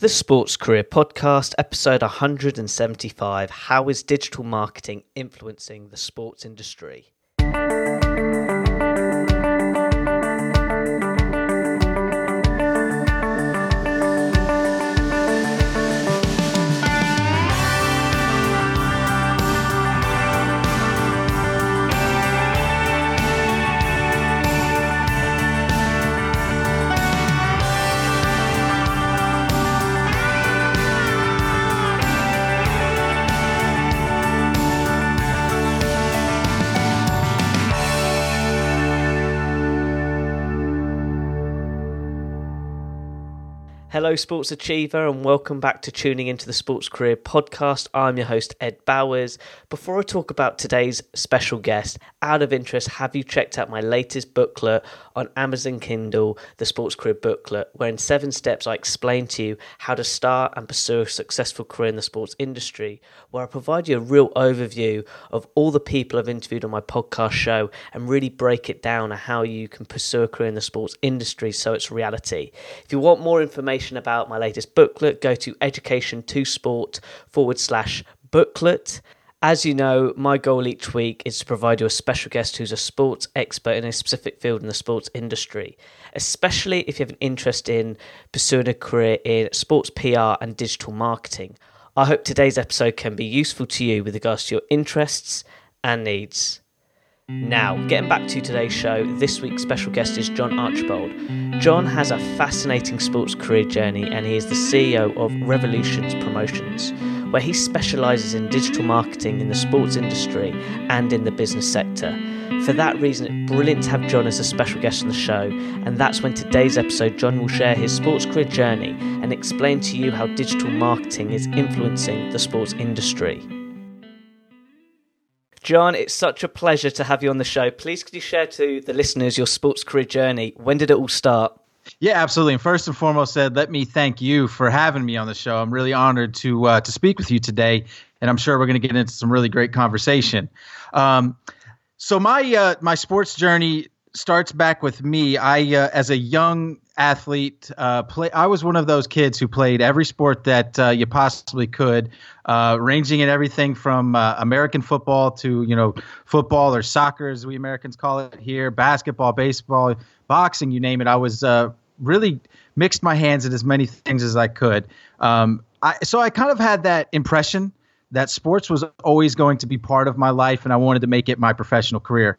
The Sports Career Podcast, episode 175 How is digital marketing influencing the sports industry? Hello, Sports Achiever, and welcome back to tuning into the Sports Career Podcast. I'm your host, Ed Bowers. Before I talk about today's special guest, out of interest, have you checked out my latest booklet on Amazon Kindle, the Sports Career Booklet, where in seven steps I explain to you how to start and pursue a successful career in the sports industry, where I provide you a real overview of all the people I've interviewed on my podcast show and really break it down on how you can pursue a career in the sports industry so it's reality. If you want more information, about my latest booklet, go to education2sport forward slash booklet. As you know, my goal each week is to provide you a special guest who's a sports expert in a specific field in the sports industry, especially if you have an interest in pursuing a career in sports PR and digital marketing. I hope today's episode can be useful to you with regards to your interests and needs. Now, getting back to today's show, this week's special guest is John Archibald. John has a fascinating sports career journey and he is the CEO of Resolutions Promotions, where he specialises in digital marketing in the sports industry and in the business sector. For that reason, it's brilliant to have John as a special guest on the show, and that's when today's episode, John will share his sports career journey and explain to you how digital marketing is influencing the sports industry. John, it's such a pleasure to have you on the show. Please, could you share to the listeners your sports career journey? When did it all start? Yeah, absolutely. And first and foremost, said let me thank you for having me on the show. I'm really honored to uh, to speak with you today, and I'm sure we're going to get into some really great conversation. Um, so my uh, my sports journey starts back with me. I, uh, as a young athlete, uh, play. I was one of those kids who played every sport that uh, you possibly could, uh, ranging in everything from uh, American football to you know football or soccer, as we Americans call it here, basketball, baseball, boxing, you name it. I was uh, really mixed my hands in as many things as I could. Um, I, so I kind of had that impression that sports was always going to be part of my life, and I wanted to make it my professional career.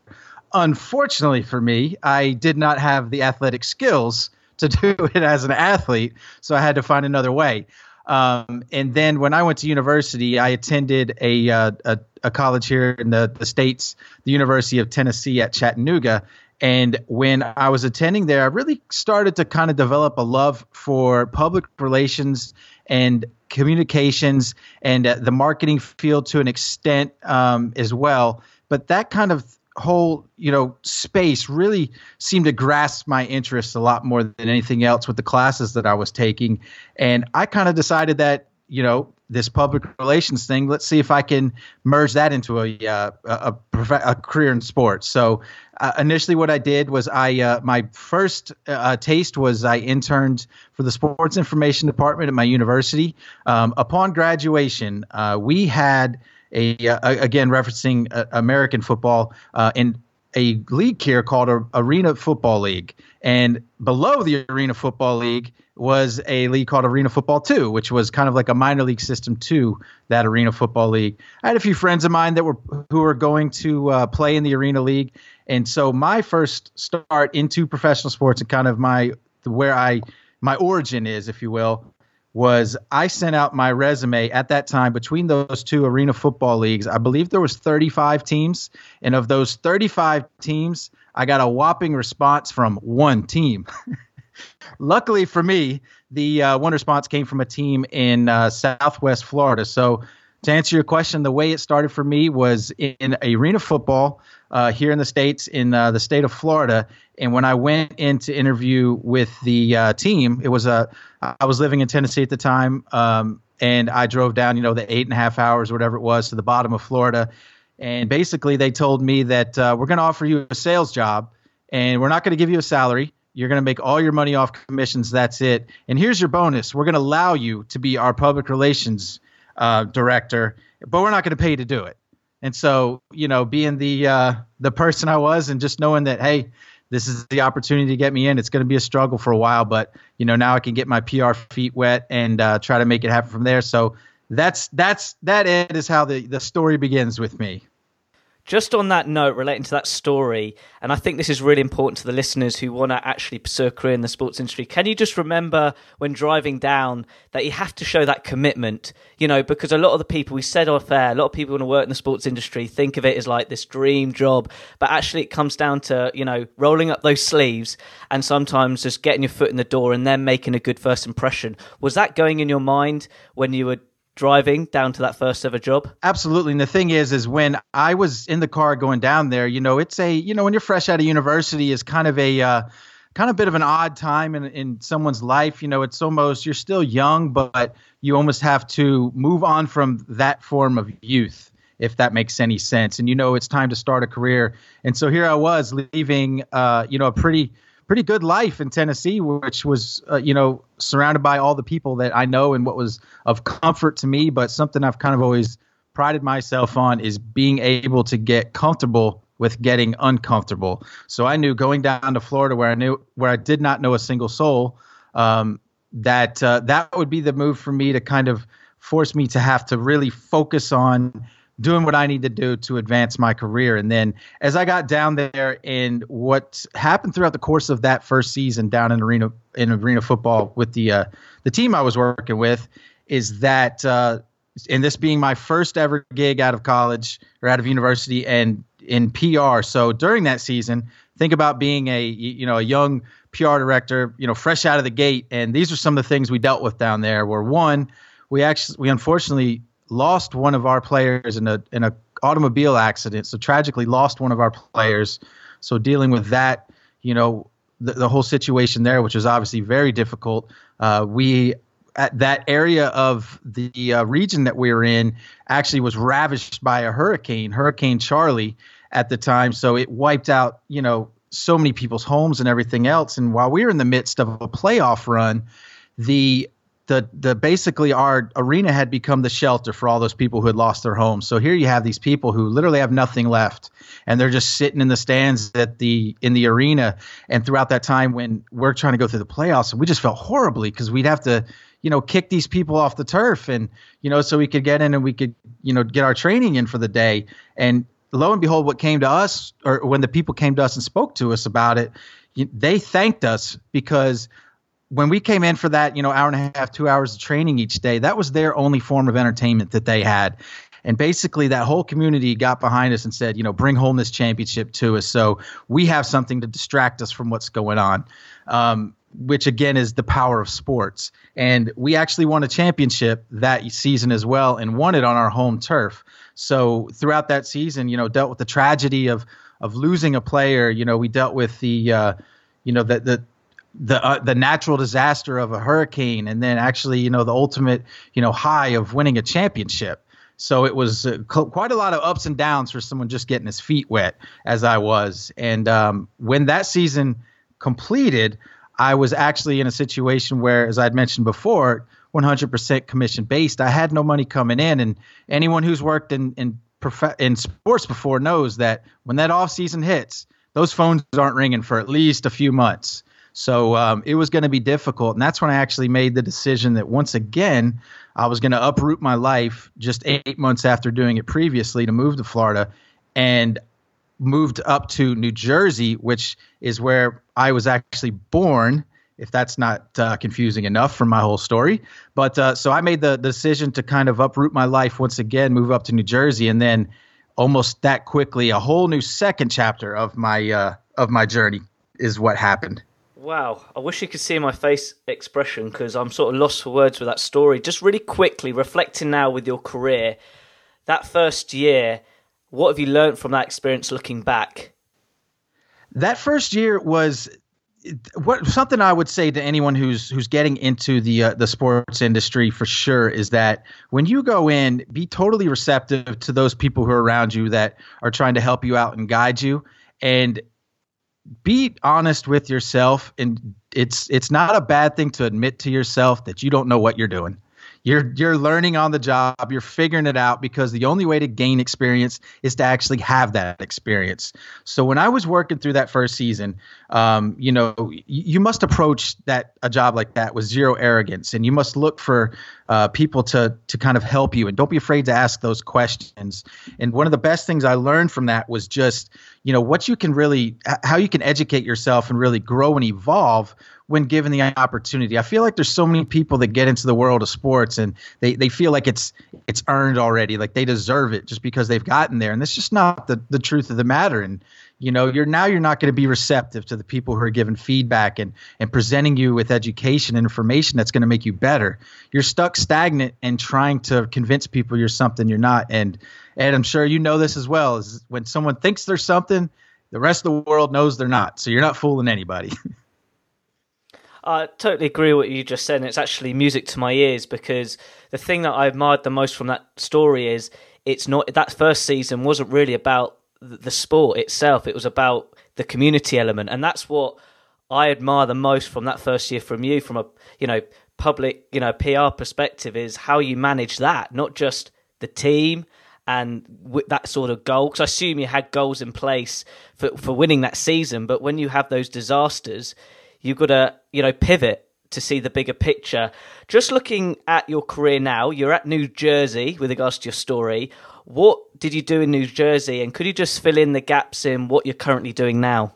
Unfortunately for me, I did not have the athletic skills to do it as an athlete, so I had to find another way. Um, and then when I went to university, I attended a, uh, a, a, college here in the, the States, the University of Tennessee at Chattanooga. And when I was attending there, I really started to kind of develop a love for public relations and communications and uh, the marketing field to an extent um, as well. But that kind of whole you know space really seemed to grasp my interest a lot more than anything else with the classes that I was taking. And I kind of decided that you know this public relations thing let's see if I can merge that into a uh, a, a, a, career in sports. So uh, initially what I did was I uh, my first uh, taste was I interned for the sports information department at my university. Um, upon graduation uh, we had a, uh, again referencing uh, American football uh, in a league here called a Arena Football League, and below the Arena Football League was a league called Arena Football 2, which was kind of like a minor league system to that Arena Football League. I had a few friends of mine that were who were going to uh, play in the Arena League, and so my first start into professional sports and kind of my where I my origin is, if you will, was I sent out my resume at that time between those two arena football leagues. I believe there was 35 teams, and of those 35 teams, I got a whopping response from one team. Luckily for me, the uh, one response came from a team in uh, Southwest Florida. So to answer your question, the way it started for me was in arena football uh, here in the states in uh, the state of Florida. And when I went in to interview with the uh, team, it was a I was living in Tennessee at the time, um, and I drove down, you know, the eight and a half hours, whatever it was, to the bottom of Florida. And basically, they told me that uh, we're going to offer you a sales job, and we're not going to give you a salary, You're going to make all your money off commissions. That's it. And here's your bonus: we're going to allow you to be our public relations uh, director, but we're not going to pay you to do it. And so, you know, being the uh, the person I was, and just knowing that, hey, this is the opportunity to get me in. It's going to be a struggle for a while, but you know, now I can get my PR feet wet and uh, try to make it happen from there. So that's that's that is how the the story begins with me. Just on that note, relating to that story, and I think this is really important to the listeners who want to actually pursue a career in the sports industry. Can you just remember when driving down that you have to show that commitment? You know, because a lot of the people we said off air, a lot of people want to work in the sports industry think of it as like this dream job, but actually it comes down to you know rolling up those sleeves and sometimes just getting your foot in the door and then making a good first impression. Was that going in your mind when you were driving down to that first ever job? Absolutely. And the thing is, is when I was in the car going down there, you know, it's a, you know, when you're fresh out of university is kind of a, uh, kind of a bit of an odd time in, in someone's life. You know, it's almost, you're still young, but you almost have to move on from that form of youth, if that makes any sense. And, you know, it's time to start a career. And so here I was leaving, uh, you know, a pretty, pretty good life in Tennessee, which was, uh, you know, surrounded by all the people that I know and what was of comfort to me. But something I've kind of always prided myself on is being able to get comfortable with getting uncomfortable. So I knew going down to Florida, where I knew where I did not know a single soul, um, that uh, that would be the move for me to kind of force me to have to really focus on doing what I need to do to advance my career. And then as I got down there and what happened throughout the course of that first season down in arena in arena football with the uh, the team I was working with is that uh, and this being my first ever gig out of college or out of university and in PR. So during that season, think about being a you know a young PR director, you know, fresh out of the gate, and these are some of the things we dealt with down there. Where one, we actually we unfortunately lost one of our players in a in a automobile accident. So tragically lost one of our players. So dealing with that, you know, the, the whole situation there, which was obviously very difficult. Uh, we at that area of the uh, region that we were in actually was ravished by a hurricane, Hurricane Charley, at the time. So it wiped out, you know, so many people's homes and everything else. And while we were in the midst of a playoff run, the the the basically our arena had become the shelter for all those people who had lost their homes. So here you have these people who literally have nothing left, and they're just sitting in the stands at the in the arena. And throughout that time, when we're trying to go through the playoffs, we just felt horribly because we'd have to, you know, kick these people off the turf, and you know, so we could get in and we could, you know, get our training in for the day. And lo and behold, what came to us, or when the people came to us and spoke to us about it, they thanked us because when we came in for that, you know, hour and a half, two hours of training each day, that was their only form of entertainment that they had. And basically, that whole community got behind us and said, you know, bring home this championship to us. So we have something to distract us from what's going on, um, which again is the power of sports. And we actually won a championship that season as well and won it on our home turf. So throughout that season, you know, dealt with the tragedy of of losing a player. You know, we dealt with the, uh, you know, the the the uh, the natural disaster of a hurricane and then actually you know the ultimate you know high of winning a championship. So it was uh, cl- quite a lot of ups and downs for someone just getting his feet wet as i was. And um, when that season completed i was actually in a situation where as i'd mentioned before 100% commission based. I had no money coming in and anyone who's worked in in, prof- in sports before knows that when that off season hits those phones aren't ringing for at least a few months so um, it was going to be difficult. And that's when I actually made the decision that once again, I was going to uproot my life just eight months after doing it previously to move to Florida and moved up to New Jersey, which is where I was actually born. If that's not uh, confusing enough from my whole story. But uh, so I made the, the decision to kind of uproot my life once again, move up to New Jersey, and then almost that quickly, a whole new second chapter of my uh, of my journey is what happened. Wow, I wish you could see my face expression because I'm sort of lost for words with that story. Just really quickly, reflecting now with your career, that first year, what have you learned from that experience looking back? That first year was what something I would say to anyone who's who's getting into the uh, the sports industry for sure is that when you go in, be totally receptive to those people who are around you that are trying to help you out and guide you. And be honest with yourself and it's it's not a bad thing to admit to yourself that you don't know what you're doing you're you're learning on the job. You're figuring it out because the only way to gain experience is to actually have that experience. So when i was working through that first season um, you know you, must approach that a job like that with zero arrogance and you must look for uh, people to to kind of help you and don't be afraid to ask those questions. And one of the best things i learned from that was just you know what you can really how you can educate yourself and really grow and evolve when given the opportunity. I feel like there's so many people that get into the world of sports and they, they feel like it's it's earned already, like they deserve it just because they've gotten there. And that's just not the, the truth of the matter. And you know, you're now you're not going to be receptive to the people who are giving feedback and and presenting you with education and information that's going to make you better. You're stuck stagnant and trying to convince people you're something you're not. And and I'm sure you know this as well. Is when someone thinks they're something, the rest of the world knows they're not. So you're not fooling anybody. I totally agree with what you just said. And it's actually music to my ears because the thing that I admired the most from that story is it's not that first season wasn't really about the sport itself. It was about the community element, and that's what I admire the most from that first year from you, from a you know public you know PR perspective, is how you manage that, not just the team and with that sort of goal. Because I assume you had goals in place for for winning that season, but when you have those disasters, you've got to you know pivot to see the bigger picture. Just looking at your career now, you're at New Jersey with regards to your story. What did you do in New Jersey, and could you just fill in the gaps in what you're currently doing now?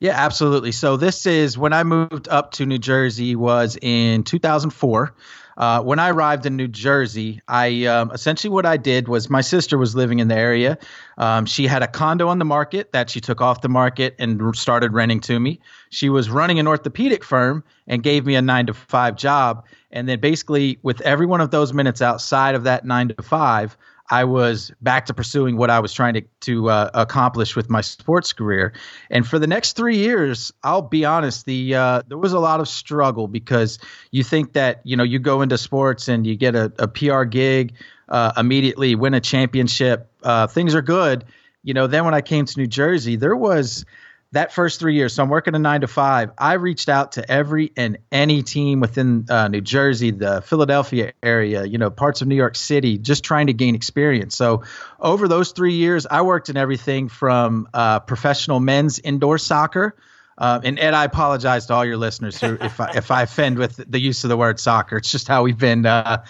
Yeah, absolutely. So this is when I moved up to New Jersey was in 2004. Uh, when I arrived in New Jersey, I um, essentially what I did was my sister was living in the area. Um, she had a condo on the market that she took off the market and started renting to me. She was running an orthopedic firm and gave me a nine to five job. And then basically, with every one of those minutes outside of that nine to five, I was back to pursuing what I was trying to to uh, accomplish with my sports career. And for the next three years, I'll be honest, the uh, there was a lot of struggle because you think that you know you go into sports and you get a, a PR gig, uh, immediately win a championship, uh, things are good. You know, then when I came to New Jersey, there was that first three years, so I'm working a nine to five. I reached out to every and any team within uh, New Jersey, the Philadelphia area, you know, parts of New York City, just trying to gain experience. So over those three years, I worked in everything from uh, professional men's indoor soccer. Uh, and Ed, I apologize to all your listeners who, if I, if I offend with the use of the word soccer. It's just how we've been, uh,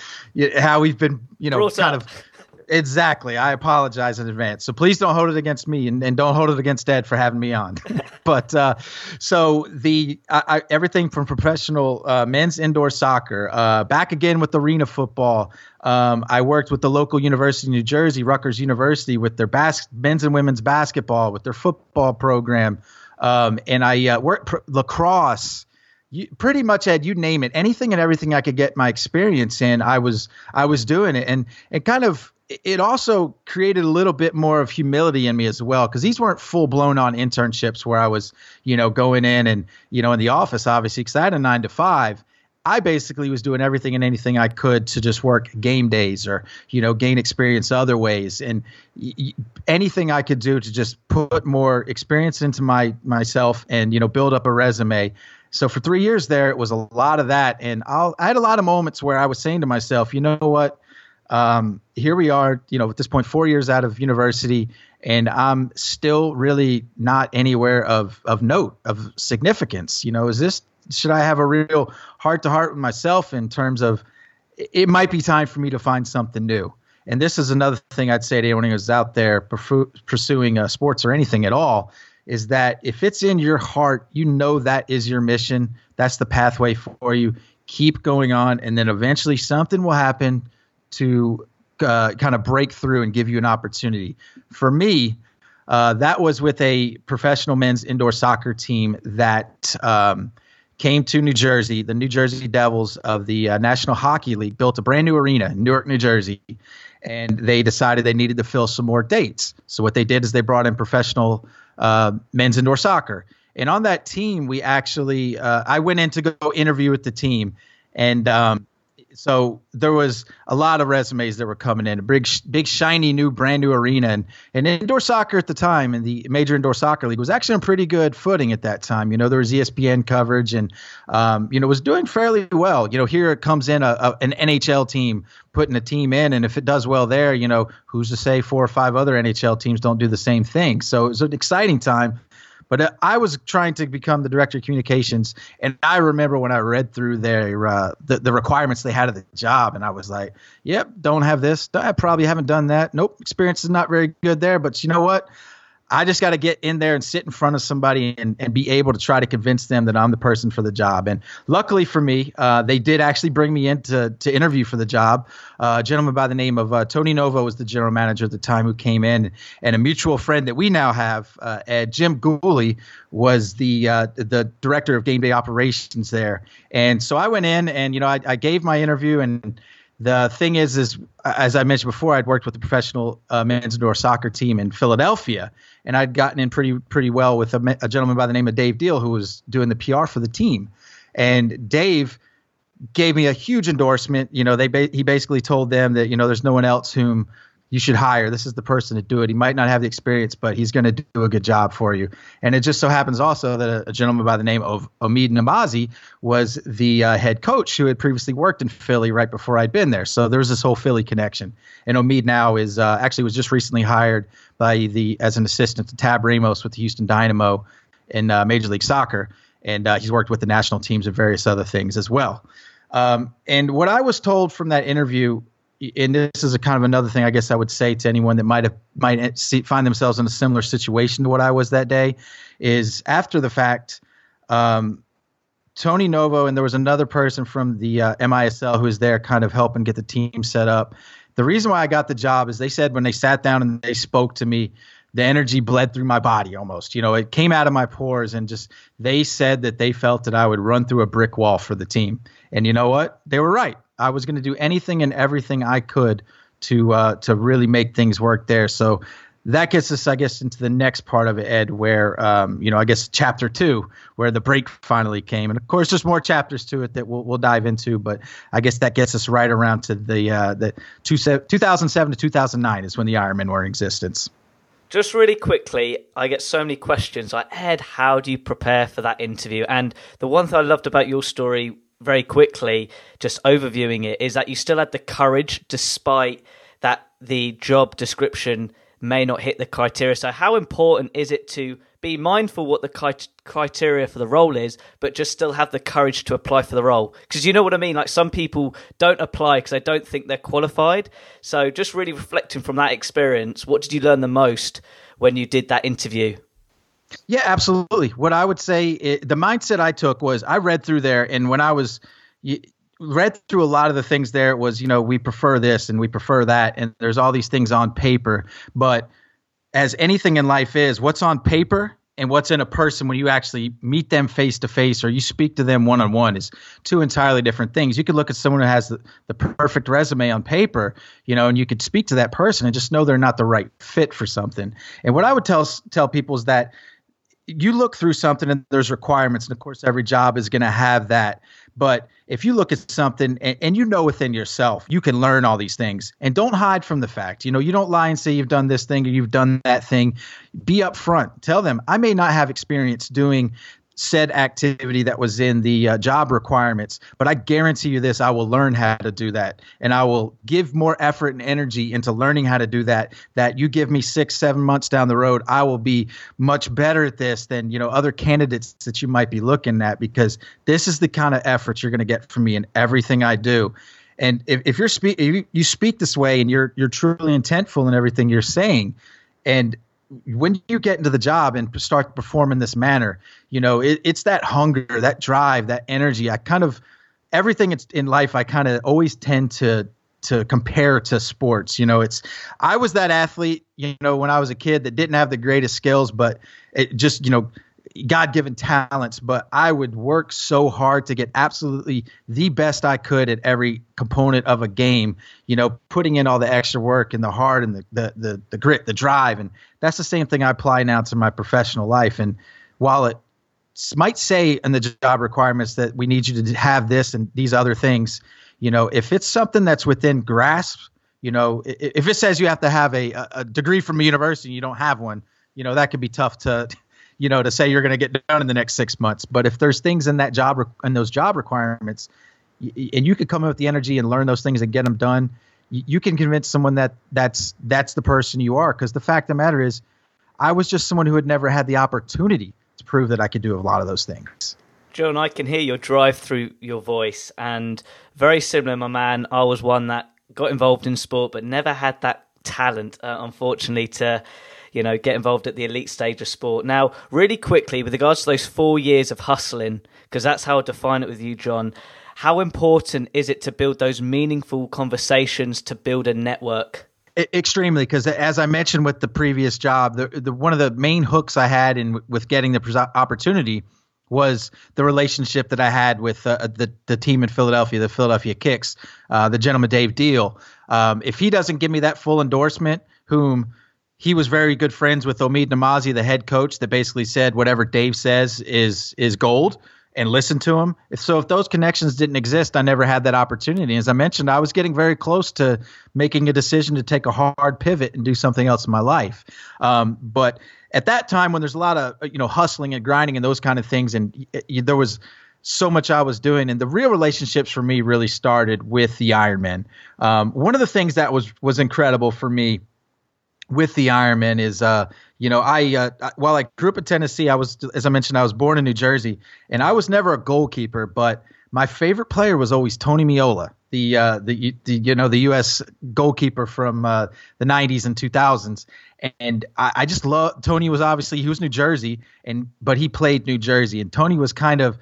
how we've been, you know, Brought kind up. of Exactly. I apologize in advance. So please don't hold it against me and, and don't hold it against Ed for having me on. but uh, so the I, I, everything from professional uh, men's indoor soccer, uh, back again with arena football. Um, I worked with the local university in New Jersey, Rutgers University, with their bas- men's and women's basketball, with their football program. Um, and I uh, worked pr- lacrosse. You, pretty much Ed, you name it, anything and everything I could get my experience in, I was I was doing it, and it kind of it also created a little bit more of humility in me as well because these weren't full blown on internships where I was, you know, going in and, you know, in the office, obviously, because I had a nine to five. I basically was doing everything and anything I could to just work game days or, you know, gain experience other ways and y- anything I could do to just put more experience into my myself and, you know, build up a resume. So for three years there, it was a lot of that. And I'll, I had a lot of moments where I was saying to myself, you know what? Um, here we are, you know, at this point, four years out of university, and I'm still really not anywhere of of note of significance. You know, is this should I have a real heart to heart with myself in terms of it might be time for me to find something new. And this is another thing I'd say to anyone who's out there pursuing uh, sports or anything at all is that if it's in your heart, you know that is your mission. That's the pathway for you. Keep going on, and then eventually something will happen to uh, kind of break through and give you an opportunity. For me, uh, that was with a professional men's indoor soccer team that um, came to New Jersey. The New Jersey Devils of the uh, National Hockey League built a brand new arena in Newark, New Jersey, and they decided they needed to fill some more dates. So what they did is they brought in professional uh, men's indoor soccer. And on that team, we actually, uh, I went in to go interview with the team, and um, so there was a lot of resumes that were coming in. A big, big, shiny new, brand new arena, and, and indoor soccer at the time, and the major indoor soccer league was actually on pretty good footing at that time. You know, there was ESPN coverage, and um, you know, was doing fairly well. You know, here it comes in a, a, an NHL team putting a team in, and if it does well there, you know, who's to say four or five other NHL teams don't do the same thing? So it was an exciting time but uh, I was trying to become the director of communications, and I remember when I read through their uh, the, the requirements they had of the job, and I was like, "Yep, don't have this. I probably haven't done that. Nope, experience is not very good there." But you know what? I just got to get in there and sit in front of somebody and, and be able to try to convince them that I'm the person for the job. And luckily for me, uh, they did actually bring me in to, to interview for the job. Uh, a gentleman by the name of uh, Tony Novo was the general manager at the time who came in, and a mutual friend that we now have, uh, Ed Jim Gooley, was the uh, the director of game day operations there. And so I went in and you know I, I gave my interview and the thing is, is as I mentioned before, I'd worked with the professional uh, men's indoor soccer team in Philadelphia, and I'd gotten in pretty pretty well with a, a, gentleman by the name of Dave Deal who was doing the PR for the team, and Dave gave me a huge endorsement. You know, they ba- he basically told them that you know there's no one else whom you should hire. This is the person to do it. He might not have the experience, but he's going to do a good job for you. And it just so happens also that a, a gentleman by the name of Omid Namazi was the uh, head coach who had previously worked in Philly right before I'd been there. So there was this whole Philly connection. And Omid now is uh, actually was just recently hired by the as an assistant to Tab Ramos with the Houston Dynamo in uh, Major League Soccer, and uh, he's worked with the national teams and various other things as well. Um, and what I was told from that interview and this is a kind of another thing I guess I would say to anyone that might have might see, find themselves in a similar situation to what I was that day, is after the fact, um, Tony Novo and there was another person from the uh, MISL who was there, kind of helping get the team set up. The reason why I got the job is they said when they sat down and they spoke to me, the energy bled through my body almost. You know, it came out of my pores and just they said that they felt that I would run through a brick wall for the team. And you know what? They were right. I was going to do anything and everything I could to uh, to really make things work there. So that gets us, I guess, into the next part of it, Ed, where um, you know, I guess chapter two, where the break finally came, and of course, there's more chapters to it that we'll we'll dive into, but I guess that gets us right around to the uh, the two, 2007 to 2009 is when the Ironmen were in existence. Just really quickly, I get so many questions like, Ed, how do you prepare for that interview? And the one thing I loved about your story very quickly, just overviewing it, is that you still had the courage despite that the job description may not hit the criteria. So, how important is it to be mindful what the criteria for the role is, but just still have the courage to apply for the role? Because you know what I mean? Like, some people don't apply because they don't think they're qualified. So, just really reflecting from that experience, what did you learn the most when you did that interview? Yeah, absolutely. What I would say, it, the mindset I took was I read through there, and when I was you, read through a lot of the things there, was you know we prefer this and we prefer that, and there's all these things on paper. But as anything in life is, what's on paper and what's in a person when you actually meet them face to face or you speak to them one on one is two entirely different things. You could look at someone who has the, the perfect resume on paper, you know, and you could speak to that person and just know they're not the right fit for something. And what I would tell tell people is that you look through something and there's requirements, and of course, every job is going to have that. But if you look at something and, and, you know within yourself, you can learn all these things and don't hide from the fact. You know, you don't lie and say you've done this thing or you've done that thing. Be upfront. Tell them, I may not have experience doing said activity that was in the uh, job requirements. But I guarantee you this I will learn how to do that. And I will give more effort and energy into learning how to do that. That you give me six, seven months down the road, I will be much better at this than, you know, other candidates that you might be looking at because this is the kind of effort you're going to get from me in everything I do. And if, if you're speak if you, you speak this way and you're you're truly intentful in everything you're saying, and when you get into the job and start to perform in this manner, you know, it, it's that hunger, that drive, that energy. I kind of everything it's in life. I kind of always tend to to compare to sports. You know, it's I was that athlete. You know, when I was a kid that didn't have the greatest skills, but it just you know God given talents, but I would work so hard to get absolutely the best I could at every component of a game, you know, putting in all the extra work and the heart and the, the, the, the grit, the drive. And that's the same thing I apply now to my professional life. And while it might say in the job requirements that we need you to have this and these other things, You know, if it's something that's within grasp, you know, if it says you have to have a, a degree from a university and you don't have one, you know, that could be tough to, you know, to say you're going to get done in the next six months. But if there's things in that job and those job requirements, and you could come in with the energy and learn those things and get them done, you can convince someone that that's that's the person you are. Because the fact of the matter is, I was just someone who had never had the opportunity to prove that I could do a lot of those things. John, I can hear your drive through your voice, and very similar, my man. I was one that got involved in sport, but never had that talent, uh, unfortunately, to you know get involved at the elite stage of sport. Now, really quickly, with regards to those four years of hustling, because that's how I define it with you, John. How important is it to build those meaningful conversations to build a network? extremely because as i mentioned with the previous job the, the one of the main hooks i had in with getting the opportunity was the relationship that I had with uh, the the team in Philadelphia, the Philadelphia Kixx, uh, the gentleman Dave deal Um, if he doesn't give me that full endorsement, whom he was very good friends with Omid Namazi, the head coach, that basically said whatever Dave says is is gold and listen to him. So if those connections didn't exist, I never had that opportunity. As I mentioned, I was getting very close to making a decision to take a hard pivot and do something else in my life. Um, but at that time, when there's a lot of you know hustling and grinding and those kind of things, and there was so much I was doing, and the real relationships for me really started with the Ironmen. Um, one of the things that was was incredible for me with the Ironmen is uh, you know, I uh, while I grew up in Tennessee, I was, as I mentioned, I was born in New Jersey, and I was never a goalkeeper, but my favorite player was always Tony Meola, the uh, the, the you know the U.S. goalkeeper from uh, the '90s and 2000s, and I, I just love Tony. Was obviously he was New Jersey, and but he played New Jersey, and Tony was kind of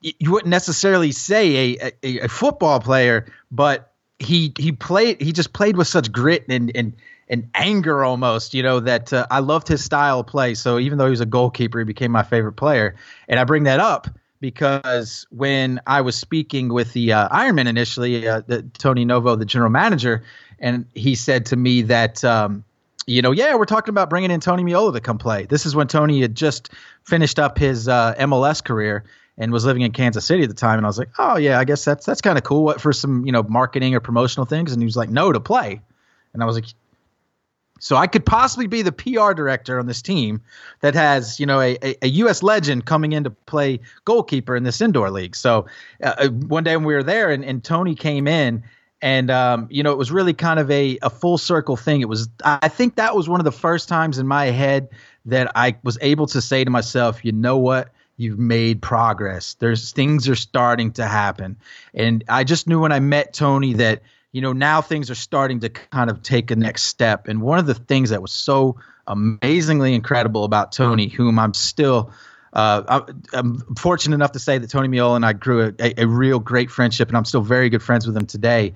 you wouldn't necessarily say a, a, a football player, but he he played he just played with such grit and and and anger almost, you know, that uh, I loved his style of play. So even though he was a goalkeeper, he became my favorite player. And I bring that up because when I was speaking with the uh, Ironmen initially, uh, the, Tony Novo, the general manager, and he said to me that, um, you know, yeah, we're talking about bringing in Tony Meola to come play. This is when Tony had just finished up his uh, MLS career and was living in Kansas City at the time. And I was like, oh yeah, I guess that's that's kind of cool. What for some you know marketing or promotional things? And he was like, no, to play. And I was like, so I could possibly be the PR director on this team that has, you know, a, a, a U.S. legend coming in to play goalkeeper in this indoor league. So uh, uh, one day when we were there and, and Tony came in and um, you know it was really kind of a, a full circle thing it was i think that was one of the first times in my head that i was able to say to myself you know what you've made progress there's things are starting to happen and i just knew when i met tony that you know, now things are starting to kind of take a next step. And one of the things that was so amazingly incredible about Tony, whom I'm still uh, I'm fortunate enough to say that Tony Meola and I grew a, a, a, real great friendship, and I'm still very good friends with him today.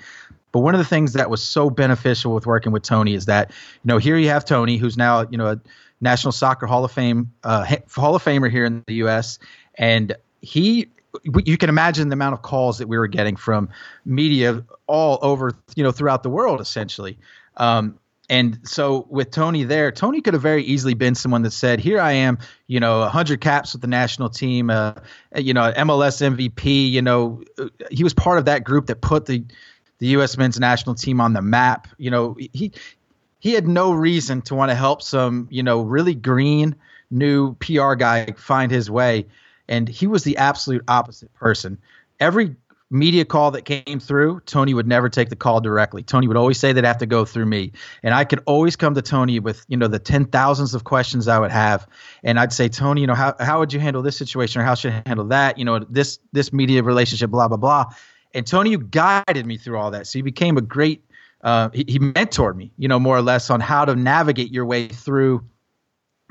But one of the things that was so beneficial with working with Tony is that, you know, here you have Tony, who's now, you know, a National Soccer Hall of Fame uh, Hall of Famer here in the U.S., and he you can imagine the amount of calls that we were getting from media all over, you know, throughout the world, essentially. Um, and so with Tony there, Tony could have very easily been someone that said, "Here I am, you know, 100 caps with the national team, uh, you know, MLS MVP. You know, he was part of that group that put the the U.S. men's national team on the map. You know, he he had no reason to want to help some, you know, really green new PR guy find his way and he was the absolute opposite person. Every media call that came through, Tony would never take the call directly. Tony would always say they'd have to go through me. And I could always come to Tony with, you know, the 10 thousands of questions I would have. And I'd say, Tony, you know, how, how would you handle this situation or how should I handle that? You know, this, this media relationship, blah, blah, blah. And Tony guided me through all that. So he became a great, uh, he, he mentored me, you know, more or less on how to navigate your way through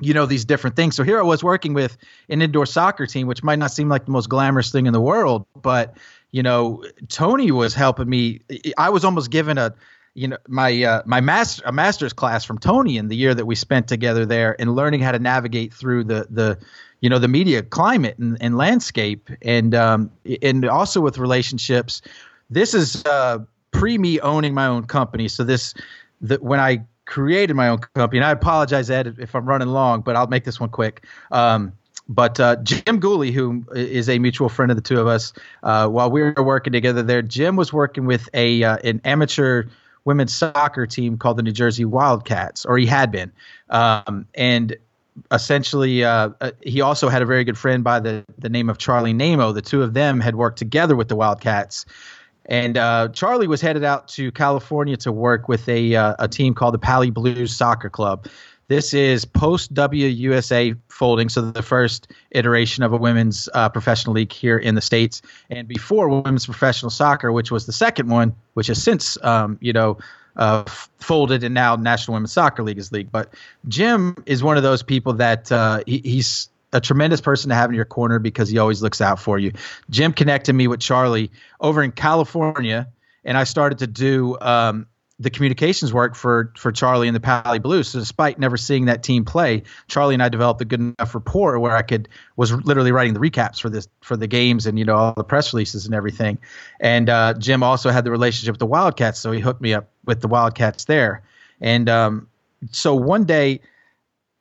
you know these different things. So here i was working with an indoor soccer team which might not seem like the most glamorous thing in the world but you know tony was helping me. I was almost given a you know my uh, my master a master's class from tony in the year that we spent together there and learning how to navigate through the the you know the media climate and, and landscape. And um and also with relationships this is uh pre me owning my own company. So this that when i created my own company. And I apologize, Ed, if I'm running long, but I'll make this one quick. Um, but uh, Jim Gooley, who is a mutual friend of the two of us, uh, while we were working together there, Jim was working with a uh, an amateur women's soccer team called the New Jersey Wildcats, or he had been, um, and essentially uh, uh, he also had a very good friend by the the name of Charlie Naimo. The two of them had worked together with the Wildcats. And uh, Charlie was headed out to California to work with a uh, a team called the Pali Blues Soccer Club. This is post WUSA folding, so the first iteration of a women's uh, professional league here in the states, and before women's professional soccer, which was the second one, which has since um, you know uh, folded and now National Women's Soccer League is league. But Jim is one of those people that uh, he, he's a tremendous person to have in your corner because he always looks out for you. Jim connected me with Charlie over in California, and I started to do um, the communications work for for Charlie and the Pali Blues. So despite never seeing that team play, Charlie and I developed a good enough rapport where I could was literally writing the recaps for this for the games and you know all the press releases and everything. And uh, Jim also had the relationship with the Wildcats, so he hooked me up with the Wildcats there. And um, so one day,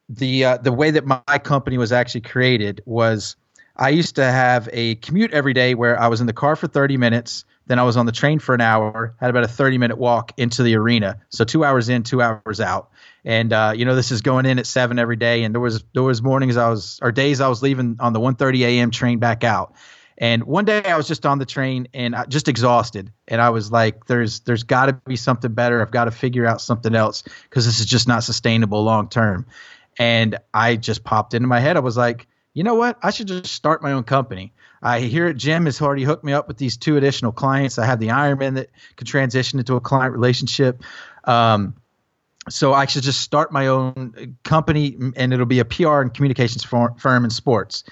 the uh, the way that my company was actually created was I used to have a commute every day where I was in the car for 30 minutes then I was on the train for an hour, had about a 30 minute walk into the arena. So two hours in, two hours out. And uh, you know, this is going in at seven every day. And there was there was mornings I was or days I was leaving on the 1:30 a.m. train back out. And one day I was just on the train and I, just exhausted. And I was like, "There's there's got to be something better. I've got to figure out something else because this is just not sustainable long term." And I just popped into my head. I was like, "You know what? I should just start my own company." I hear. Jim has already hooked me up with these two additional clients. I have the Ironmen that could transition into a client relationship. Um, so I should just start my own company, and it'll be a PR and communications firm in sports.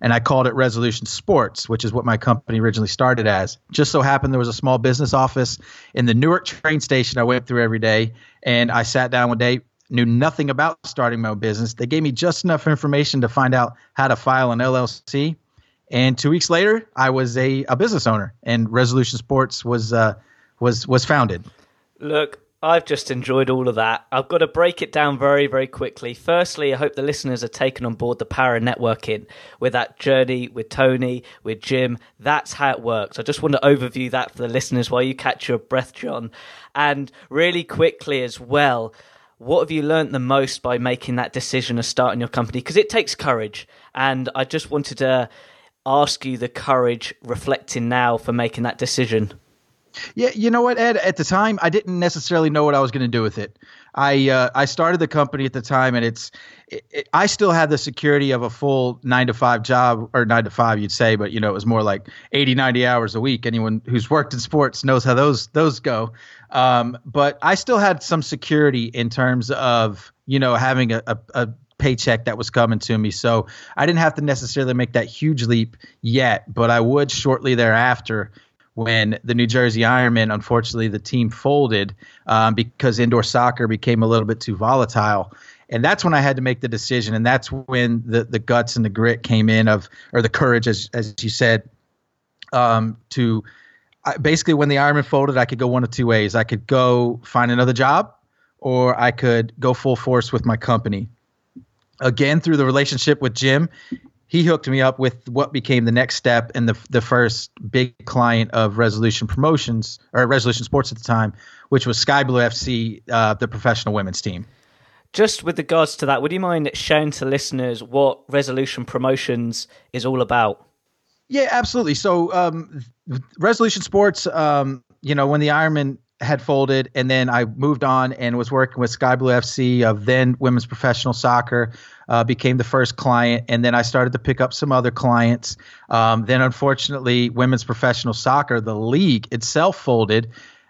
And I called it Resolution Sports, which is what my company originally started as. Just so happened there was a small business office in the Newark train station I went through every day, and I sat down one day knew nothing about starting my own business. They gave me just enough information to find out how to file an LLC. And two weeks later, I was a, a business owner, and Resolution Sports was uh, was was founded. Look, I've just enjoyed all of that. I've got to break it down very, very quickly. Firstly, I hope the listeners are taken on board the power of networking with that journey with Tony, with Jim. That's how it works. I just want to overview that for the listeners while you catch your breath, John. And really quickly as well, what have you learned the most by making that decision of starting your company? Because it takes courage. And I just wanted to ask you the courage reflecting now for making that decision? Yeah, you know what, Ed? At the time, I didn't necessarily know what I was going to do with it. I uh, I started the company at the time, and it's it, it, I still had the security of a full nine to five job or nine to five, you'd say, but you know it was more like 80, 90 hours a week. Anyone who's worked in sports knows how those those go. Um, but I still had some security in terms of you know having a, a, a paycheck that was coming to me. So I didn't have to necessarily make that huge leap yet, but I would shortly thereafter when the New Jersey Ironmen, unfortunately, the team folded um, because indoor soccer became a little bit too volatile. And that's when I had to make the decision. And that's when the, the guts and the grit came in of, or the courage, as, as you said, um, to I, basically when the Ironmen folded, I could go one of two ways. I could go find another job or I could go full force with my company again through the relationship with Jim, he hooked me up with what became the next step and the the first big client of Resolution Promotions or Resolution Sports at the time, which was Sky Blue FC, uh, the professional women's team. Just with regards to that, would you mind sharing to listeners what Resolution Promotions is all about? Yeah, absolutely. So, um, Resolution Sports, um, you know, when the Ironmen had folded, and then I moved on and was working with Sky Blue FC of then Women's Professional Soccer. Uh, became the first client, and then I started to pick up some other clients. Um, then, unfortunately, Women's Professional Soccer, the league itself, folded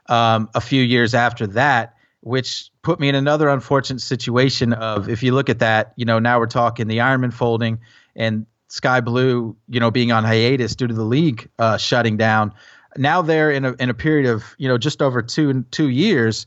um, a few years after that, which put me in another unfortunate situation. Of if you look at that, you know, now we're talking the Ironmen folding and Sky Blue, you know, being on hiatus due to the league uh, shutting down now they're in a in a period of you know just over two two years.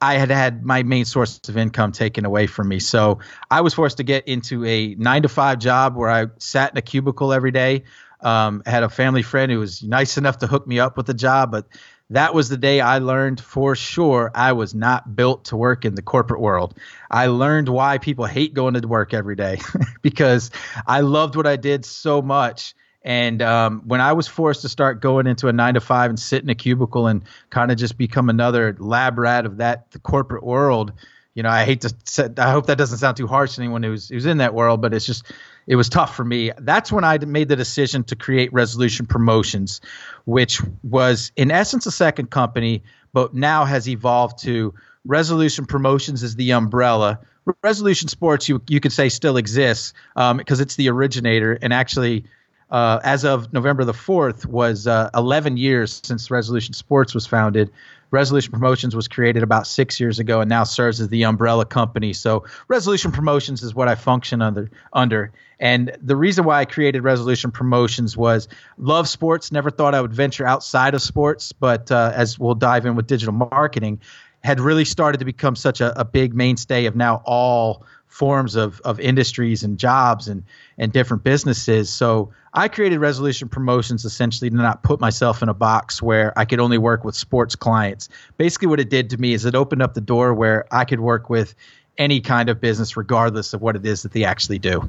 I had had my main source of income taken away from me, so I was forced to get into a nine to five job where I sat in a cubicle every day. Um, had a family friend who was nice enough to hook me up with a job, but that was the day I learned for sure I was not built to work in the corporate world. I learned why people hate going to work every day because I loved what I did so much. And um, when I was forced to start going into a nine to five and sit in a cubicle and kind of just become another lab rat of that the corporate world, you know, I hate to say, I hope that doesn't sound too harsh to anyone who's who's in that world, but it's just it was tough for me. That's when I made the decision to create Resolution Promotions, which was in essence a second company, but now has evolved to Resolution Promotions is the umbrella. Resolution Sports, you you could say, still exists because um, it's the originator, and actually, uh, as of November the fourth, was uh, 11 years since Resolution Sports was founded. Resolution Promotions was created about six years ago and now serves as the umbrella company. So Resolution Promotions is what I function under. Under and the reason why I created Resolution Promotions was love sports. Never thought I would venture outside of sports, but uh, as we'll dive in with digital marketing, had really started to become such a, a big mainstay of now all forms of, of industries and jobs and, and different businesses. So I created Resolution Promotions essentially to not put myself in a box where I could only work with sports clients. Basically, what it did to me is it opened up the door where I could work with any kind of business, regardless of what it is that they actually do.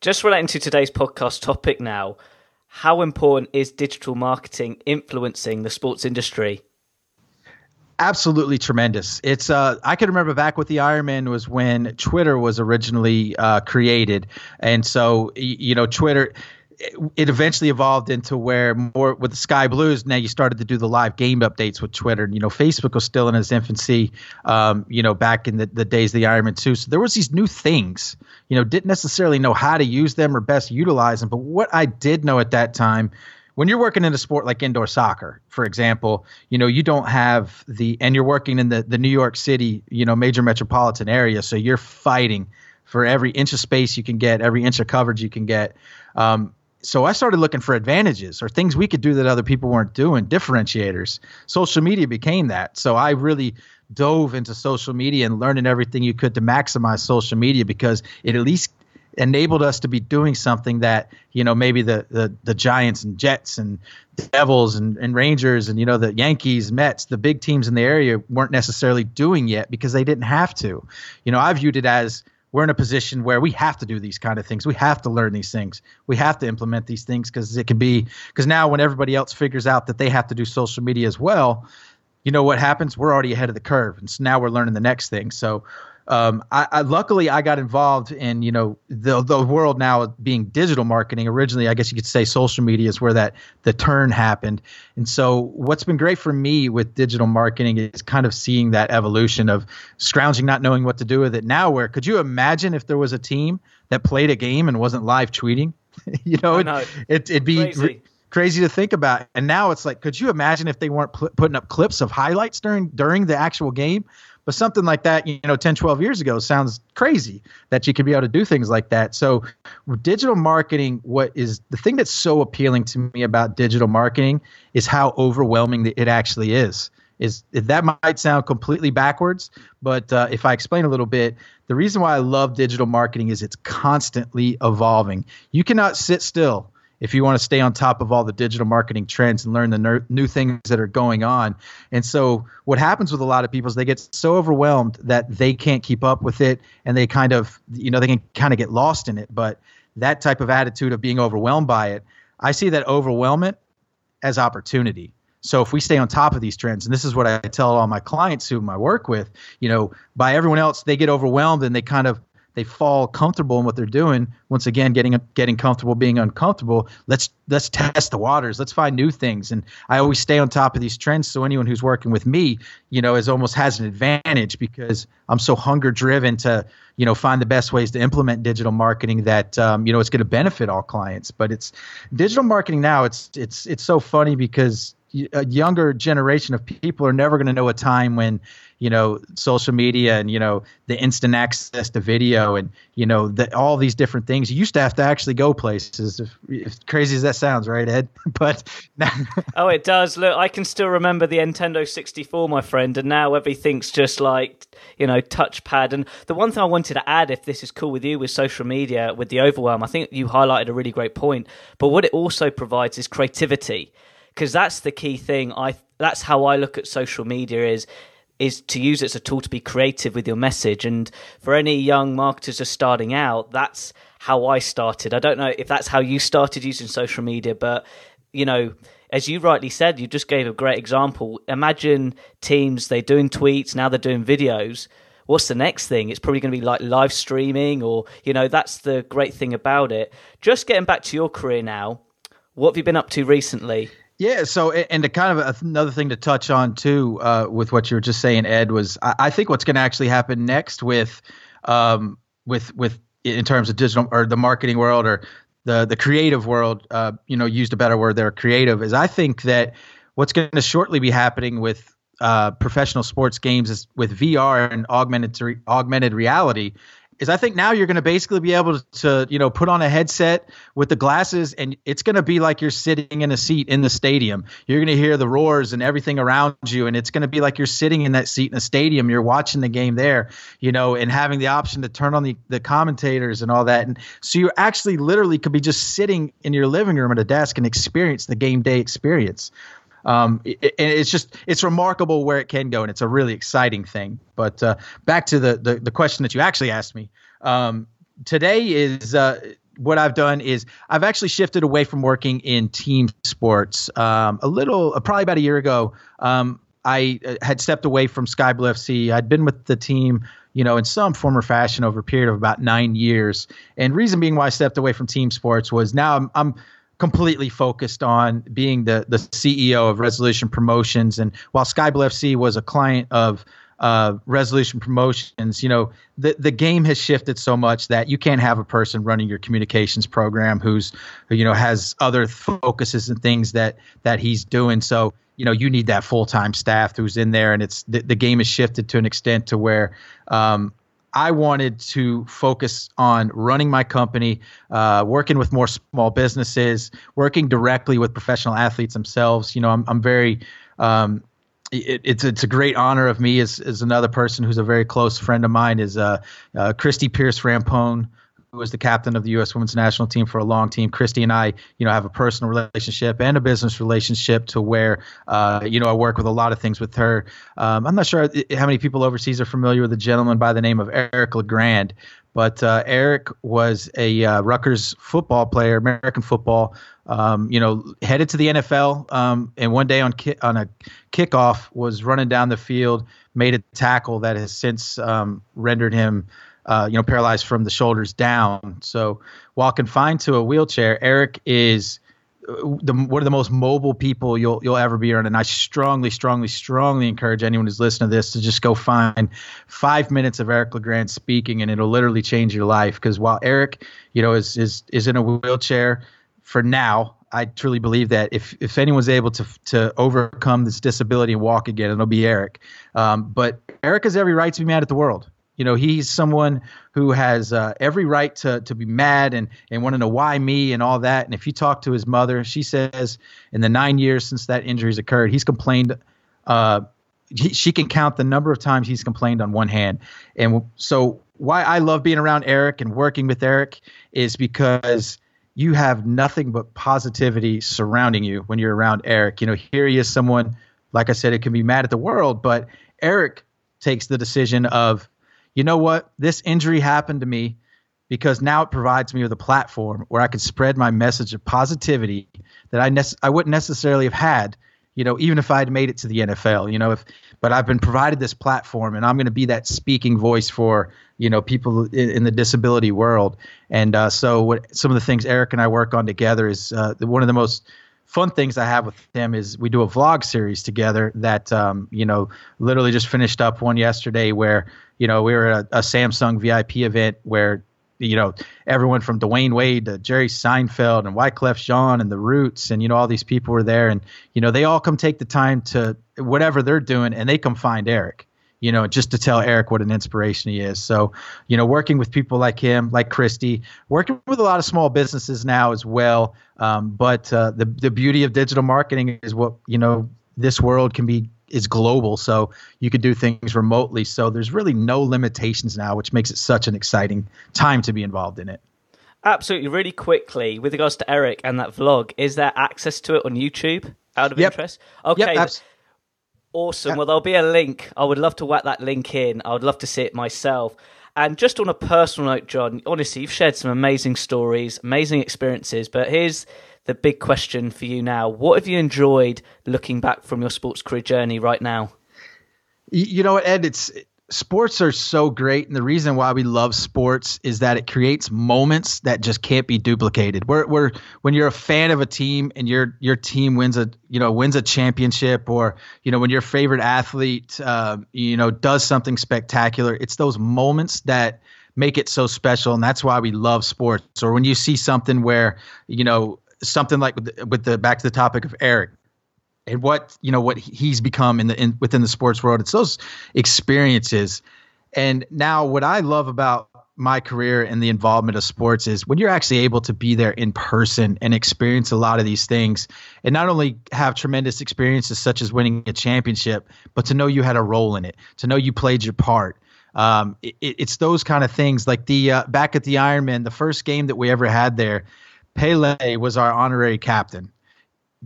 Just relating to today's podcast topic now, how important is digital marketing influencing the sports industry? Absolutely tremendous. It's uh, I can remember back with the Ironmen was when Twitter was originally uh, created, and so you know Twitter. It eventually evolved into where more with the Sky Blues. Now you started to do the live game updates with Twitter. And you know, Facebook was still in its infancy. Um, you know, back in the, the days of the Ironmen too. So there was these new things. You know, didn't necessarily know how to use them or best utilize them. But what I did know at that time when you're working in a sport like indoor soccer, for example, you know, you don't have the, and you're working in the, the New York City, you know, major metropolitan area. So you're fighting for every inch of space you can get, every inch of coverage you can get. Um, so I started looking for advantages or things we could do that other people weren't doing, differentiators. Social media became that. So I really dove into social media and learning everything you could to maximize social media because it at least enabled us to be doing something that you know maybe the the, the Giants and Jets and Devils and, and Rangers and you know the Yankees, Mets, the big teams in the area weren't necessarily doing yet because they didn't have to. You know, I viewed it as we're in a position where we have to do these kind of things. We have to learn these things. We have to implement these things because it can be because now when everybody else figures out that they have to do social media as well, you know what happens? We're already ahead of the curve, and so now we're learning the next thing. So um, I, I, luckily I got involved in you know the the world now being digital marketing. Originally, I guess you could say social media is where that the turn happened. And so, what's been great for me with digital marketing is kind of seeing that evolution of scrounging, not knowing what to do with it. Now, where could you imagine if there was a team that played a game and wasn't live tweeting? you know, it, it, would be. Crazy. crazy to think about. And now it's like, could you imagine if they weren't pl- putting up clips of highlights during during the actual game? But something like that, you know, 10, 12 years ago sounds crazy that you could be able to do things like that. So, digital marketing, what is the thing that's so appealing to me about digital marketing is how overwhelming it actually is. Is that might sound completely backwards, but uh, if I explain a little bit, the reason why I love digital marketing is it's constantly evolving. You cannot sit still if you want to stay on top of all the digital marketing trends and learn the ner- new things that are going on. And so, what happens with a lot of people is they get so overwhelmed that they can't keep up with it and they kind of, you know, they can kind of get lost in it. But that type of attitude of being overwhelmed by it, I see that overwhelmment as opportunity. So if we stay on top of these trends, and this is what I tell all my clients whom I work with, you know, by everyone else, they get overwhelmed and they kind of they fall comfortable in what they're doing. Once again, getting getting comfortable being uncomfortable. Let's let's test the waters. Let's find new things. And I always stay on top of these trends. So anyone who's working with me, you know, is almost has an advantage because I'm so hunger driven to you know find the best ways to implement digital marketing that um, you know it's going to benefit all clients. But it's digital marketing now. It's it's it's so funny because a younger generation of people are never going to know a time when you know social media and you know the instant access to video and you know the, all these different things. You used to have to actually go places if, if crazy as that sounds right ed? But now- oh it does. Look i can still remember the nintendo 64 my friend and now everything's just like you know touchpad. And the one thing i wanted to add if this is cool with you with social media with the overwhelm i think you highlighted a really great point. But what it also provides is creativity because that's the key thing. I that's how I look at social media is is to use it as a tool to be creative with your message. And for any young marketers just starting out, that's how I started. I don't know if that's how you started using social media, but you know, as you rightly said, you just gave a great example. Imagine teams they're doing tweets now they're doing videos. What's the next thing? It's probably going to be like live streaming, or you know, that's the great thing about it. Just getting back to your career now, what have you been up to recently? Yeah. So, and to kind of another thing to touch on too, uh, with what you were just saying, Ed, was I, I think what's going to actually happen next with, um, with with in terms of digital or the marketing world or the the creative world, uh, you know, used a better word there, creative, is I think that what's going to shortly be happening with uh, professional sports games is with VR and augmented augmented reality is I think now you're going to basically be able to, you know, put on a headset with the glasses and it's going to be like you're sitting in a seat in the stadium. You're going to hear the roars and everything around you and it's going to be like you're sitting in that seat in a stadium. You're watching the game there, you know, and having the option to turn on the, the commentators and all that. And so you actually literally could be just sitting in your living room at a desk and experience the game day experience. Um, it, it's just it's remarkable where it can go, and it's a really exciting thing. But uh, back to the, the, the question that you actually asked me. Um, today is uh, what I've done is I've actually shifted away from working in team sports. Um, a little, uh, probably about a year ago, um, I uh, had stepped away from Sky Blue FC. I'd been with the team, you know, in some form or fashion over a period of about nine years. And reason being why I stepped away from team sports was now I'm, I'm completely focused on being the the CEO of Resolution Promotions. And while Sky Blue FC was a client of uh, Resolution Promotions, you know, the the game has shifted so much that you can't have a person running your communications program who's who, you know has other focuses and things that that he's doing. So you know you need that full time staff who's in there, and it's the, the game has shifted to an extent to where um, I wanted to focus on running my company, uh, working with more small businesses, working directly with professional athletes themselves. You know, I'm, I'm very, um, it, it's it's a great honor of me as, as another person who's a very close friend of mine is uh, uh, Christie Pearce Rampone who was the captain of the U.S. Women's National Team for a long team. Christie and I, you know, have a personal relationship and a business relationship to where, uh, you know, I work with a lot of things with her. Um, I'm not sure how many people overseas are familiar with a gentleman by the name of Eric LeGrand, but uh, Eric was a uh, Rutgers football player, American football. Um, you know, headed to the NFL, um, and one day on ki- on a kickoff was running down the field, made a tackle that has since um, rendered him uh, you know, paralyzed from the shoulders down. So while confined to a wheelchair, Eric is uh, the, one of the most mobile people you'll you'll ever be around. And I strongly, strongly, strongly encourage anyone who's listening to this to just go find five minutes of Eric LeGrand speaking, and it'll literally change your life. Because while Eric, you know, is is is in a wheelchair for now, I truly believe that if if anyone's able to to overcome this disability and walk again, it'll be Eric. Um, but Eric has every right to be mad at the world. You know, he's someone who has uh, every right to to be mad and and want to know why me and all that. And if you talk to his mother, she says in the nine years since that injury's occurred, he's complained. Uh, he, she can count the number of times he's complained on one hand. And so, why I love being around Eric and working with Eric is because you have nothing but positivity surrounding you when you're around Eric. You know, here he is, someone like I said, it can be mad at the world, but Eric takes the decision of you know what? This injury happened to me because now it provides me with a platform where I can spread my message of positivity that I I wouldn't necessarily have had, you know, even if I had made it to the NFL, you know, if but I've been provided this platform and I'm going to be that speaking voice for, you know, people in, in the disability world. And uh, so what some of the things Eric and I work on together is uh, one of the most fun things I have with him is we do a vlog series together that um, you know literally just finished up one yesterday where you know we were at a, a Samsung VIP event where you know everyone from Dwyane Wade to Jerry Seinfeld and Wyclef Jean and the Roots and you know all these people were there and you know they all come take the time to whatever they're doing and they come find Eric you know, just to tell Eric what an inspiration he is. So, you know, working with people like him, like Christie, working with a lot of small businesses now as well. Um, but uh, the the beauty of digital marketing is what you know this world can be is global, so you could do things remotely. So there's really no limitations now, which makes it such an exciting time to be involved in it. Absolutely. Really quickly, with regards to Eric and that vlog, is there access to it on YouTube? out of Yep. interest? Okay. Yep, abs- Awesome. Well, there'll be a link. I would love to whack that link in. I would love to see it myself. And just on a personal note, John, honestly, you've shared some amazing stories, amazing experiences. But here's the big question for you now. What have you enjoyed looking back from your sports career journey right now? You know Ed? It's sports are so great, and the reason why we love sports is that it creates moments that just can't be duplicated. Where, where when you're a fan of a team and your your team wins a you know wins a championship, or you know when your favorite athlete uh, you know does something spectacular, it's those moments that make it so special, and that's why we love sports. Or when you see something where you know something like with the, with the back to the topic of Eric and what you know what he's become in the in, within the sports world. It's those experiences, and now what I love about my career and the involvement of sports is when you're actually able to be there in person and experience a lot of these things and not only have tremendous experiences such as winning a championship but to know you had a role in it to know you played your part um, it, it's those kind of things like the uh, back at the Ironmen the first game that we ever had there pele was our honorary captain.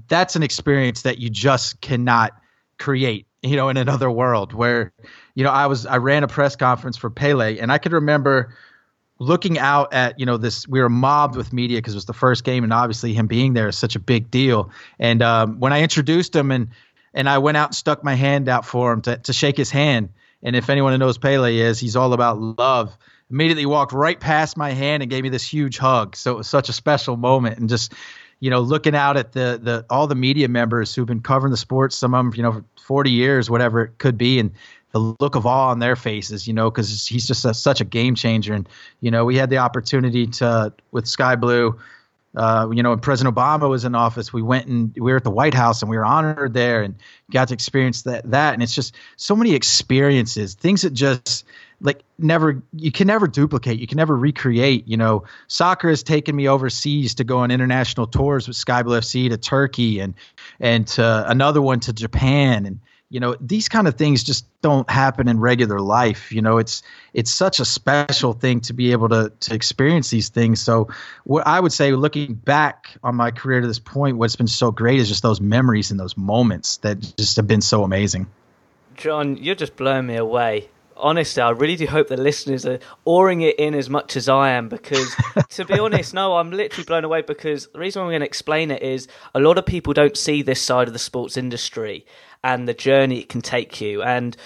That's an experience that you just cannot create you know in another world where you know i was i ran a press conference for pele and i could remember looking out at you know this we were mobbed with media because it was the first game and obviously him being there is such a big deal. And um, when i introduced him and and i went out and stuck my hand out for him to, to shake his hand. And if anyone knows pele is he's all about love immediately walked right past my hand and gave me this huge hug so it was such a special moment and just you know, looking out at the the all the media members who've been covering the sports, some of them, you know, for 40 years, whatever it could be, and the look of awe on their faces, you know, because he's just a, such a game changer. And you know, we had the opportunity to with Sky Blue. Uh, you know, when President Obama was in office, we went and we were at the White House and we were honored there and got to experience that. That and it's just so many experiences, things that just like never you can never duplicate you can never recreate you know. Soccer has taken me overseas to go on international tours with sky blue fc to turkey and and to another one to japan. And you know these kind of things just don't happen in regular life you know. It's it's such a special thing to be able to to experience these things. So what i would say looking back on my career to this point what's been so great is just those memories and those moments that just have been so amazing. John, you're just blowing me away. Honestly, I really do hope the listeners are oaring it in as much as I am because, to be honest, no, I'm literally blown away because the reason I'm going to explain it is a lot of people don't see this side of the sports industry and the journey it can take you. And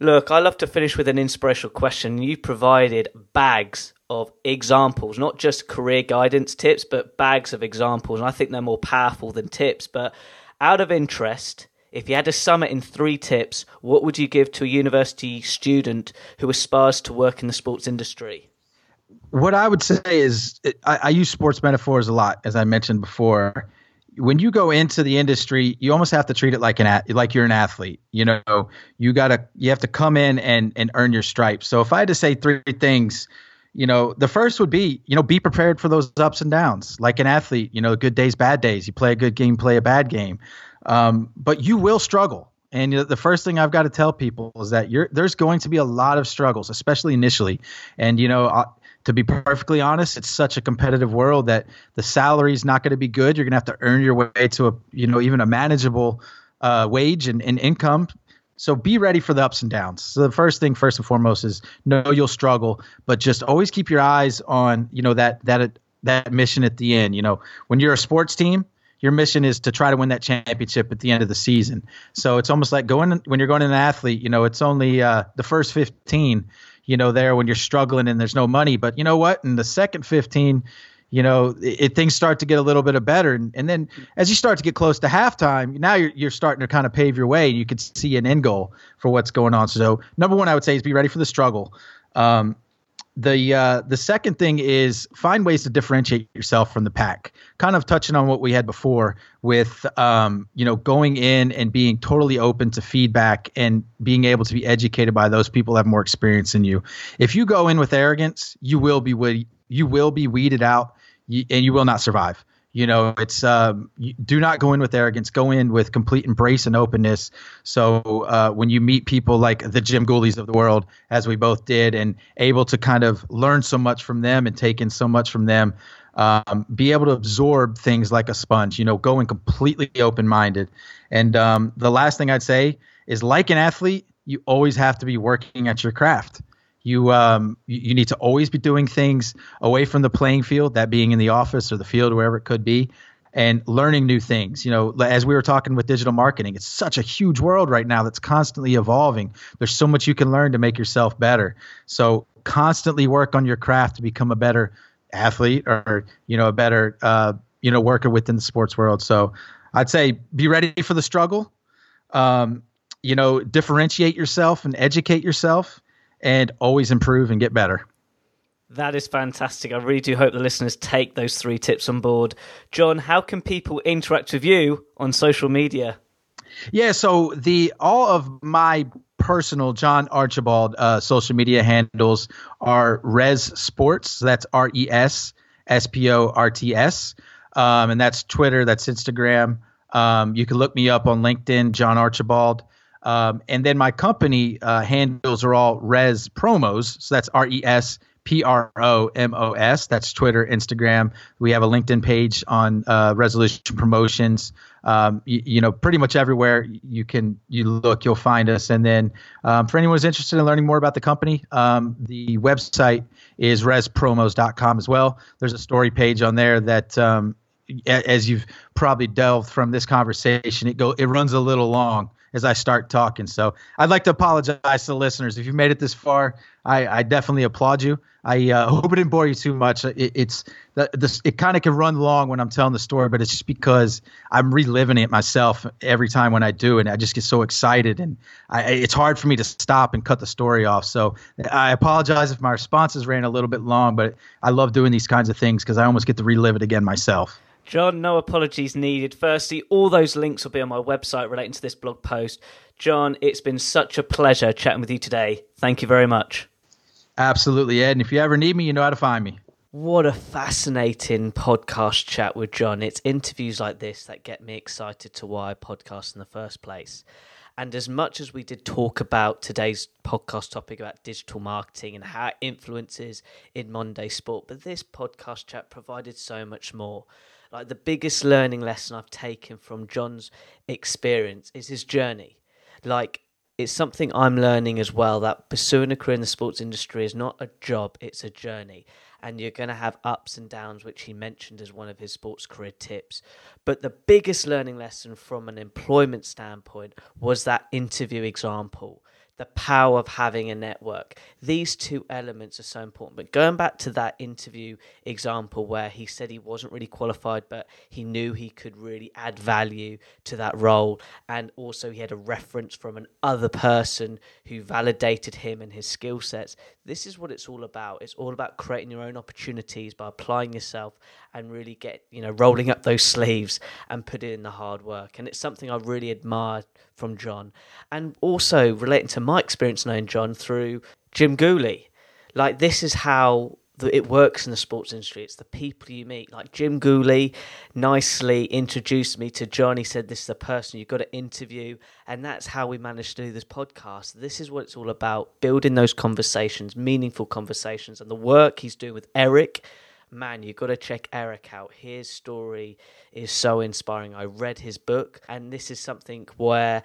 look, I love to finish with an inspirational question. You provided bags of examples, not just career guidance tips, but bags of examples. And I think they're more powerful than tips. But out of interest, if you had to sum it in three tips, what would you give to a university student who aspires to work in the sports industry? What I would say is I, I use sports metaphors a lot, as I mentioned before. When you go into the industry, you almost have to treat it like an like you're an athlete. You know, you gotta you have to come in and and earn your stripes. So if I had to say three things, you know, the first would be, you know, be prepared for those ups and downs. Like an athlete, you know, good days, bad days. You play a good game, play a bad game. Um, but you will struggle. And the first thing I've got to tell people is that there's going to be a lot of struggles, especially initially. And, you know, to be perfectly honest, it's such a competitive world that the salary is not going to be good. You're going to have to earn your way to a, you know, even a manageable uh, wage and, and income. So be ready for the ups and downs. So the first thing, first and foremost, is know you'll struggle, but just always keep your eyes on, you know, that that that mission at the end. You know, when you're a sports team, your mission is to try to win that championship at the end of the season. So it's almost like going when you're going an athlete. You know, it's only uh, the first 15. You know, there when you're struggling and there's no money. But you know what? In the second 15, you know, it, it, things start to get a little bit of better, and, and then as you start to get close to halftime, now you're you're starting to kind of pave your way. You can see an end goal for what's going on. So number one, I would say is be ready for the struggle. Um, the uh, the second thing is find ways to differentiate yourself from the pack. Kind of touching on what we had before with um, you know going in and being totally open to feedback and being able to be educated by those people that have more experience than you. If you go in with arrogance, you will be we- you will be weeded out and you will not survive. You know, it's um, do not go in with arrogance. Go in with complete embrace and openness. So uh, when you meet people like the Jim Goolies of the world, as we both did, and able to kind of learn so much from them and take in so much from them, um, be able to absorb things like a sponge, you know, going completely open minded. And um, the last thing I'd say is like an athlete, you always have to be working at your craft. You um, you need to always be doing things away from the playing field, that being in the office or the field, wherever it could be, and learning new things. You know, as we were talking with digital marketing, it's such a huge world right now that's constantly evolving. There's so much you can learn to make yourself better. So constantly work on your craft to become a better athlete or you know a better uh, you know worker within the sports world. So I'd say be ready for the struggle. Um, you know, differentiate yourself and educate yourself, and always improve and get better. That is fantastic. I really do hope the listeners take those three tips on board. John, how can people interact with you on social media? Yeah, so the all of my personal John Archibald uh, social media handles are Res Sports. That's R E S S P O R T S. Um, and that's Twitter, that's Instagram. Um, you can look me up on LinkedIn, John Archibald. Um, and then my company uh, handles are all Res Promos. So that's R E S P R O M O S. That's Twitter, Instagram. We have a LinkedIn page on uh, Resolution Promotions. Um, you, you, know, pretty much everywhere you can you look, you'll find us. And then um, for anyone who's interested in learning more about the company, um, the website is respromos.com as well. There's a story page on there that um, as you've probably delved from this conversation, it go it runs a little long as I start talking. So I'd like to apologize to the listeners if you made it this far. I, I definitely applaud you. I uh, hope it didn't bore you too much. It, it's the, this, it kind of can run long when I'm telling the story, but it's just because I'm reliving it myself every time when I do, and I just get so excited, and I, it's hard for me to stop and cut the story off. So I apologize if my responses ran a little bit long, but I love doing these kinds of things because I almost get to relive it again myself. John, no apologies needed. Firstly, all those links will be on my website relating to this blog post. John, it's been such a pleasure chatting with you today. Thank you very much. Absolutely, Ed. And if you ever need me, you know how to find me. What a fascinating podcast chat with John. It's interviews like this that get me excited to why I podcast in the first place. And as much as we did talk about today's podcast topic about digital marketing and how it influences in Monday sport, but this podcast chat provided so much more. Like the biggest learning lesson I've taken from John's experience is his journey. Like it's something I'm learning as well that pursuing a career in the sports industry is not a job, it's a journey. And you're going to have ups and downs, which he mentioned as one of his sports career tips. But the biggest learning lesson from an employment standpoint was that interview example the power of having a network. These two elements are so important. But going back to that interview example where he said he wasn't really qualified, but he knew he could really add value to that role. And also, he had a reference from an other person who validated him and his skill sets. This is what it's all about. It's all about creating your own opportunities by applying yourself and really get, you know, rolling up those sleeves and putting in the hard work. And it's something I really admired from John. And also relating to my experience knowing John through Jim Gooley. Like, this is how it works in the sports industry. It's the people you meet. Like Jim Gooley nicely introduced me to John. He said, This is the person you've got to interview. And that's how we managed to do this podcast. This is what it's all about building those conversations, meaningful conversations. And the work he's doing with Eric, man, you've got to check Eric out. His story is so inspiring. I read his book, and this is something where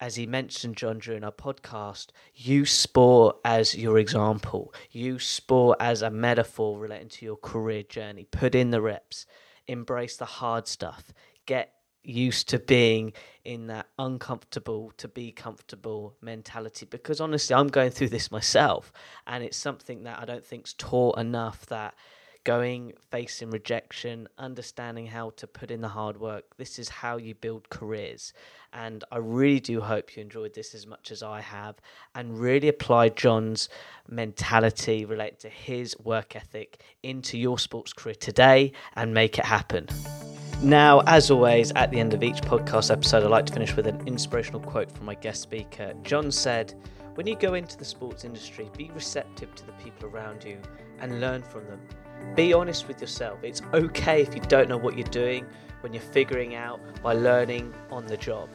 as he mentioned, John, during our podcast, use sport as your example. Use sport as a metaphor relating to your career journey. Put in the reps. Embrace the hard stuff. Get used to being in that uncomfortable to be comfortable mentality because honestly I'm going through this myself and it's something that I don't think's taught enough that going facing rejection, understanding how to put in the hard work. This is how you build careers. And I really do hope you enjoyed this as much as I have and really apply John's mentality related to his work ethic into your sports career today and make it happen. Now, as always, at the end of each podcast episode, I like to finish with an inspirational quote from my guest speaker. John said, When you go into the sports industry, be receptive to the people around you and learn from them. Be honest with yourself. It's okay if you don't know what you're doing when you're figuring out by learning on the job.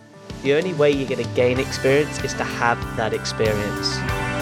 The only way you're going to gain experience is to have that experience.